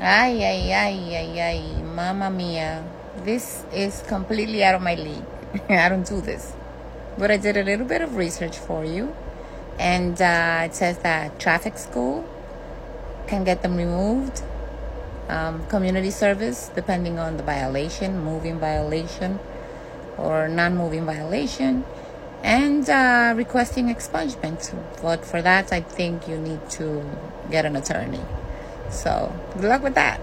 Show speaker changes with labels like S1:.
S1: Ay, ay, ay, ay, ay, mamma mia. This is completely out of my league. I don't do this. But I did a little bit of research for you. And uh, it says that traffic school can get them removed. Um, community service, depending on the violation, moving violation or non moving violation. And uh, requesting expungement. But for that, I think you need to get an attorney. So, good luck with that.